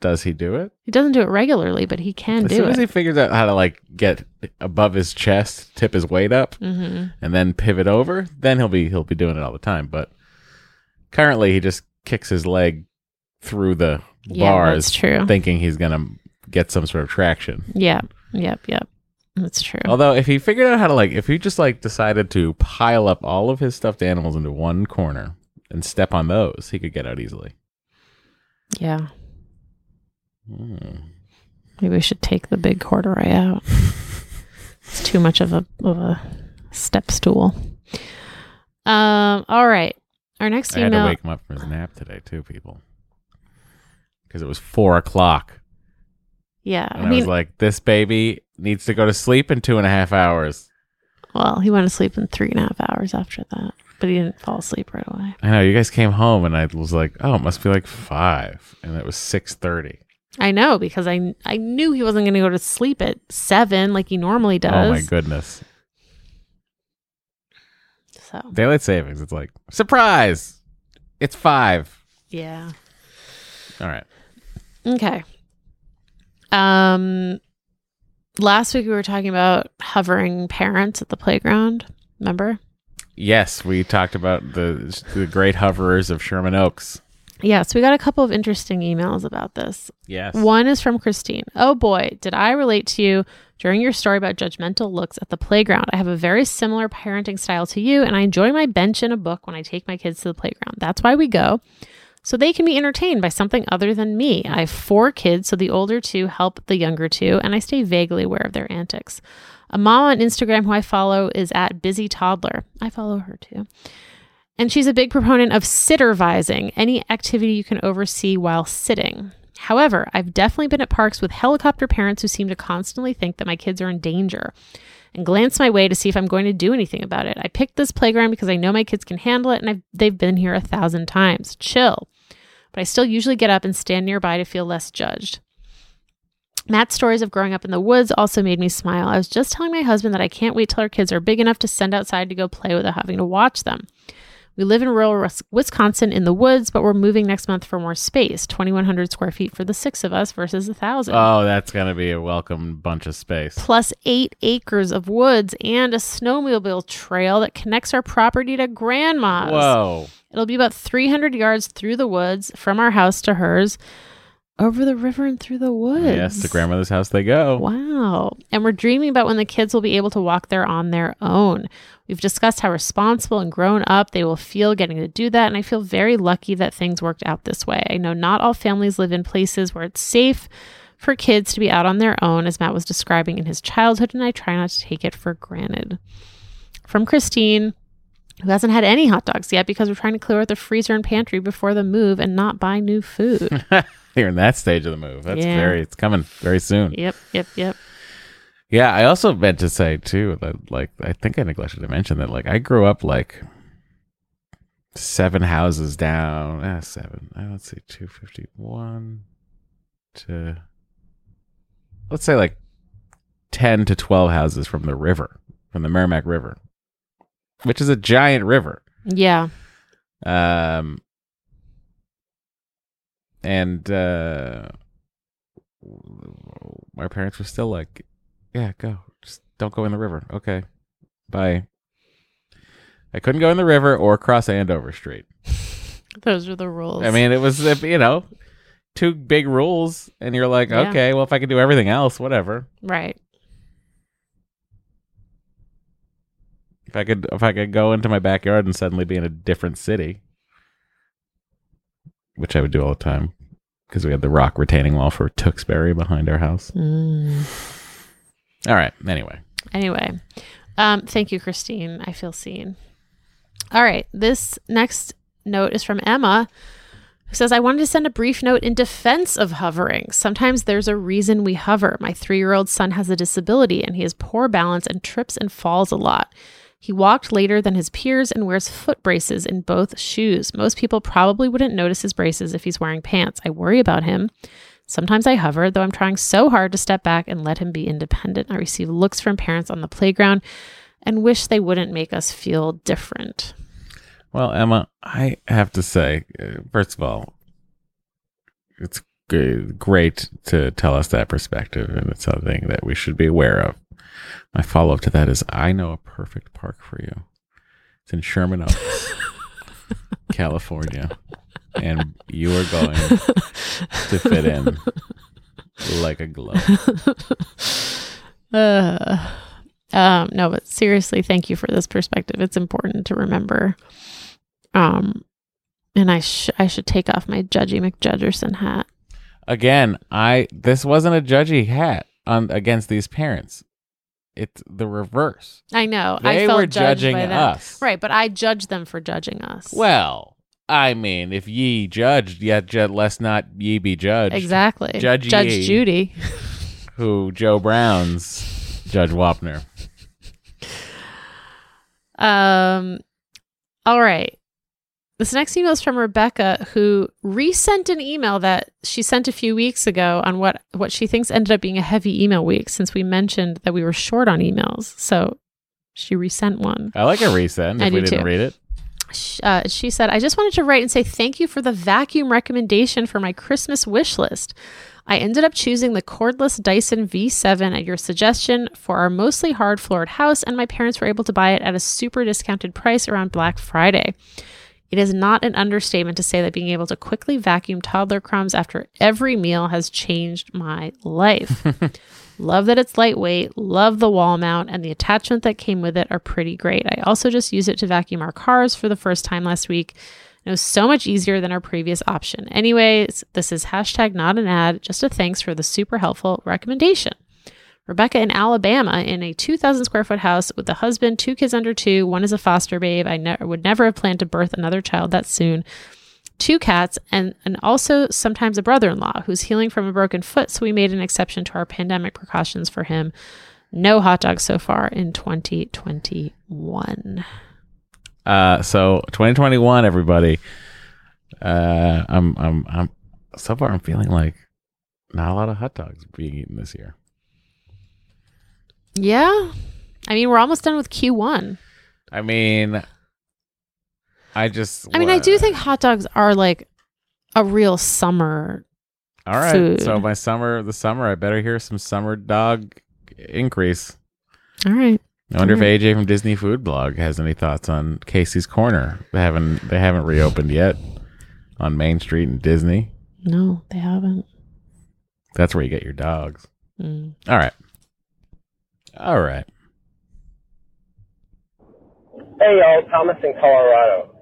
Does he do it? He doesn't do it regularly, but he can as do soon as he figures out how to like get above his chest, tip his weight up, hmm and then pivot over, then he'll be he'll be doing it all the time. But currently, he just kicks his leg through the Yeah, bars, thinking he's gonna get some sort of traction. Yeah. Yep. Yep. That's true. Although, if he figured out how to like, if he just like decided to pile up all of his stuffed animals into one corner and step on those, he could get out easily. yeah. Hmm. Maybe we should take the big corduroy out. it's too much of a of a step stool. Um. All right. Our next I had to wake him up from his nap today too, people, because it was four o'clock. Yeah. And I I, mean, was like, this baby needs to go to sleep in two and a half hours. well, he went to sleep in three and a half hours after that, but he didn't fall asleep right away. I know you guys came home and I was like, oh, it must be like five, and it was six thirty. I know because I I knew he wasn't going to go to sleep at seven like he normally does. Oh my goodness! So Daylight savings. It's like surprise. It's five. yeah. All right. Okay. Um last week we were talking about hovering parents at the playground. Remember? Yes, we talked about the the great hoverers of Sherman Oaks. Yes, we got a couple of interesting emails about this. Yes. One is from Christine. Oh boy, did I relate to you during your story about judgmental looks at the playground. I have a very similar parenting style to you, and I enjoy my bench and a book when I take my kids to the playground. That's why we go. So they can be entertained by something other than me. I have four kids, so the older two help the younger two, and I stay vaguely aware of their antics. A mom on Instagram who I follow is at Busy Toddler. I follow her too. And she's a big proponent of sittervising, any activity you can oversee while sitting. However, I've definitely been at parks with helicopter parents who seem to constantly think that my kids are in danger and glance my way to see if I'm going to do anything about it. I picked this playground because I know my kids can handle it and I've, they've been here a thousand times. Chill. But I still usually get up and stand nearby to feel less judged. Matt's stories of growing up in the woods also made me smile. I was just telling my husband that I can't wait till our kids are big enough to send outside to go play without having to watch them. We live in rural Wisconsin in the woods, but we're moving next month for more space 2,100 square feet for the six of us versus a 1,000. Oh, that's gonna be a welcome bunch of space. Plus eight acres of woods and a snowmobile trail that connects our property to grandma's. Whoa. It'll be about 300 yards through the woods from our house to hers, over the river and through the woods. Yes, to grandmother's house they go. Wow. And we're dreaming about when the kids will be able to walk there on their own. We've discussed how responsible and grown up they will feel getting to do that. And I feel very lucky that things worked out this way. I know not all families live in places where it's safe for kids to be out on their own, as Matt was describing in his childhood, and I try not to take it for granted. From Christine, who hasn't had any hot dogs yet because we're trying to clear out the freezer and pantry before the move and not buy new food. You're in that stage of the move. That's Yeah. very. It's coming very soon. yep, yep, yep. Yeah, I also meant to say too that like I think I neglected to mention that like I grew up like seven houses down. Uh, seven. Uh, let's see, two fifty one to let's say like ten to twelve houses from the river, from the Merrimack River, which is a giant river. Yeah. Um, and uh, my parents were still like, "Yeah, go. Just don't go in the river." Okay, bye. I couldn't go in the river or cross Andover Street. Those are the rules. I mean, it was you know two big rules, and you're like, Yeah. okay, well, if I can do everything else, whatever. right. If I could, if I could go into my backyard and suddenly be in a different city, which I would do all the time, because we had the rock retaining wall for Tewksbury behind our house. Mm. All right. Anyway, Anyway, um, thank you, Christine. I feel seen. All right. This next note is from Emma, who says, I wanted to send a brief note in defense of hovering. Sometimes there's a reason we hover. My three year old son has a disability and he has poor balance and trips and falls a lot. He walked later than his peers and wears foot braces in both shoes. Most people probably wouldn't notice his braces if he's wearing pants. I worry about him. Sometimes I hover, though I'm trying so hard to step back and let him be independent. I receive looks from parents on the playground and wish they wouldn't make us feel different. well, Emma, I have to say, uh, first of all, it's great to tell us that perspective, and it's something that we should be aware of. My follow up to that is, I know a perfect park for you. It's in Sherman Oaks, California, and you are going to fit in like a glove. Uh, um, no, but seriously, thank you for this perspective. It's important to remember. Um, and I sh- I should take off my Judgy McJudgerson hat. Again, I this wasn't a judgy hat on against these parents. It's the reverse. I know. I They felt were judged judging us. Right, but I judged them for judging us. Well, I mean, if ye judged, yet ju- lest not ye be judged. exactly. Judge Judge ye. Judy. Who Joe Brown's Judge Wapner. Um, all right. This next email is from Rebecca, who resent an email that she sent a few weeks ago on what what she thinks ended up being a heavy email week, since we mentioned that we were short on emails. So she resent one. I like a resend I if we didn't too. read it. Uh, she said, I just wanted to write and say thank you for the vacuum recommendation for my Christmas wish list. I ended up choosing the cordless Dyson V7 at your suggestion for our mostly hard floored house, and my parents were able to buy it at a super discounted price around Black Friday. It is not an understatement to say that being able to quickly vacuum toddler crumbs after every meal has changed my life. Love that it's lightweight, love the wall mount, and the attachment that came with it are pretty great. I also just used it to vacuum our cars for the first time last week. It was so much easier than our previous option. Anyways, this is hashtag not an ad, just a thanks for the super helpful recommendation. Rebecca in Alabama in a 2,000 square foot house with a husband, two kids under two. One is a foster babe. I ne- would never have planned to birth another child that soon. Two cats, and, and also sometimes a brother in law who's healing from a broken foot. So we made an exception to our pandemic precautions for him. No hot dogs so far in 2021. Uh, so 2021, everybody. Uh, I'm, I'm, I'm. So far, I'm feeling like not a lot of hot dogs being eaten this year. Yeah. I mean, we're almost done with Q1. I mean, I just. I mean, I do think hot dogs are like a real summer. All right. food. So my summer, the summer, I better hear some summer dog increase. All right. I wonder Alright. if AJ from Disney Food Blog has any thoughts on Casey's Corner. They haven't they haven't reopened yet on Main Street in Disney. No, they haven't. That's where you get your dogs. Mm. All right. All right. Hey y'all, Thomas in Colorado.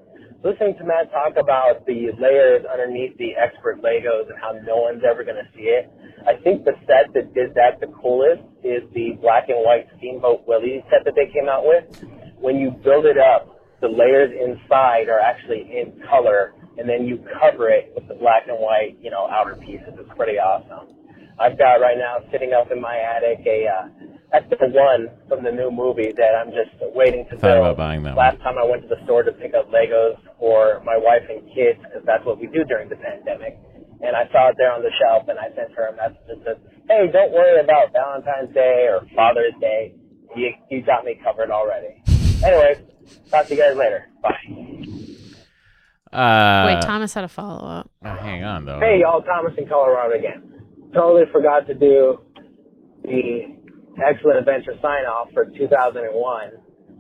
Listening to Matt talk about the layers underneath the expert Legos and how no one's ever going to see it, I think the set that did that the coolest is the black and white Steamboat Willie set that they came out with. When you build it up, the layers inside are actually in color, and then you cover it with the black and white, you know, outer pieces. It's pretty awesome. I've got right now sitting up in my attic a uh, that's the one from the new movie that I'm just waiting to Thought build. about buying that Last time I went to the store to pick up Legos for my wife and kids, because that's what we do during the pandemic. And I saw it there on the shelf, and I sent her a message that said, "Hey, don't worry about Valentine's Day or Father's Day. You you got me covered already." Anyways, talk to you guys later. Bye. Uh, Wait, Thomas had a follow up. oh, hang on though. Hey, y'all, Thomas in Colorado again. Totally forgot to do the Excellent Adventure sign off for 2001.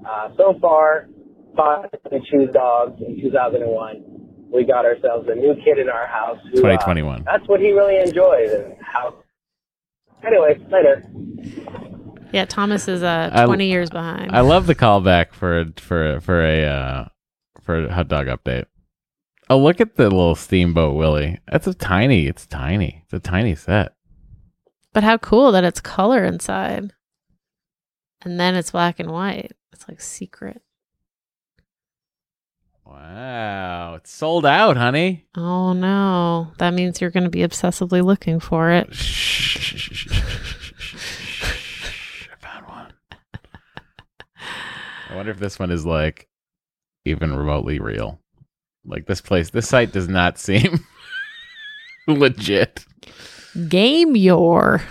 Uh, so far, five choose dogs in 2001. We got ourselves a new kid in our house. Who, uh, 2021. that's what he really enjoys and how. Anyway, later. Yeah, Thomas is uh I- 20 years behind. I love the callback for for for a uh, for a hot dog update. Oh, look at the little steamboat Willie. That's a tiny. It's tiny. It's a tiny set. But how cool that it's color inside. And then it's black and white. It's like secret. Wow, it's sold out, honey. Oh no. That means you're going to be obsessively looking for it. I found one. I wonder if this one is like even remotely real. Like this place, this site does not seem legit. Game your.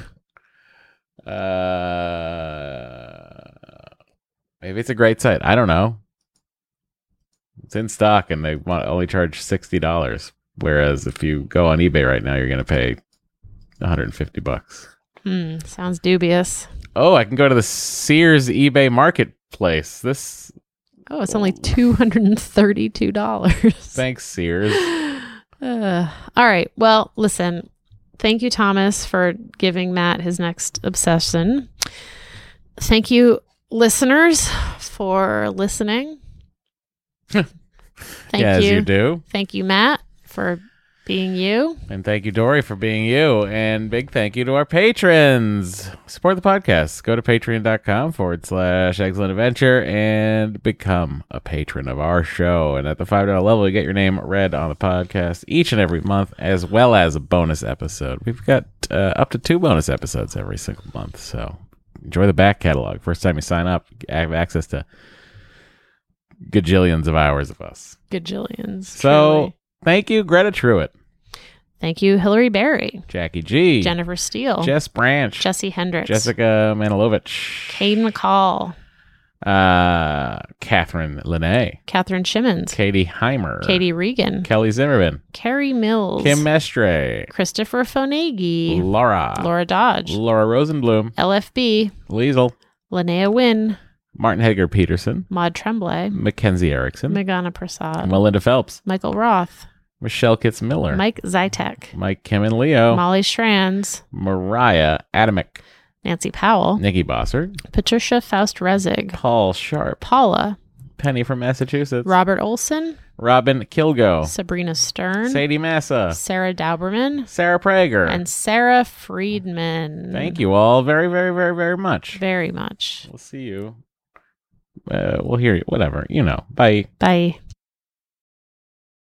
Uh, maybe it's a great site. I don't know. It's in stock, and they want only charge sixty dollars. Whereas if you go on eBay right now, you're going to pay one hundred and fifty bucks. Hmm, sounds dubious. Oh, I can go to the Sears eBay marketplace. This Oh, it's only $232. thanks Sears. Uh, all right. Well, listen. Thank you, Thomas, for giving Matt his next obsession. Thank you, listeners, for listening. Thank yeah, you. you do. Thank you, Matt, for being you. And thank you, Dory, for being you. And big thank you to our patrons. Support the podcast. Go to patreon.com forward slash excellent adventure and become a patron of our show. And at the $5 level, you get your name read on the podcast each and every month, as well as a bonus episode. We've got uh, up to two bonus episodes every single month. So enjoy the back catalog. First time you sign up, you have access to gajillions of hours of us. Gajillions. So truly. Thank you, Greta Truitt, thank you, Hillary Berry, Jackie G, Jennifer Steele, Jess Branch, Jesse Hendricks, Jessica Manilovich, Kate McCall, uh, Catherine Lene, Catherine Shimmons, Katie Heimer, Katie Regan, Kelly Zimmerman, Carrie Mills, Kim Mestre, Christopher Fonagi, Laura, Laura Dodge, Laura Rosenblum, LFB, Liesel, Linnea Wynn, Martin Hager Peterson, Maud Tremblay, Mackenzie Erickson, Megana Prasad, Melinda Phelps, Michael Roth, Michelle Kitts Miller, Mike Zytek, Mike Kim and Leo, Molly Strands, Mariah Adamick, Nancy Powell, Nikki Bossert, Patricia Faust Rezig, Paul Sharp, Paula, Penny from Massachusetts, Robert Olson, Robin Kilgo, Sabrina Stern, Sadie Massa, Sarah Dauberman, Sarah Prager. and Sarah Friedman. Thank you all very, very, very, very much. very much. We'll see you. Uh, we'll hear you. Whatever. You know. Bye. Bye.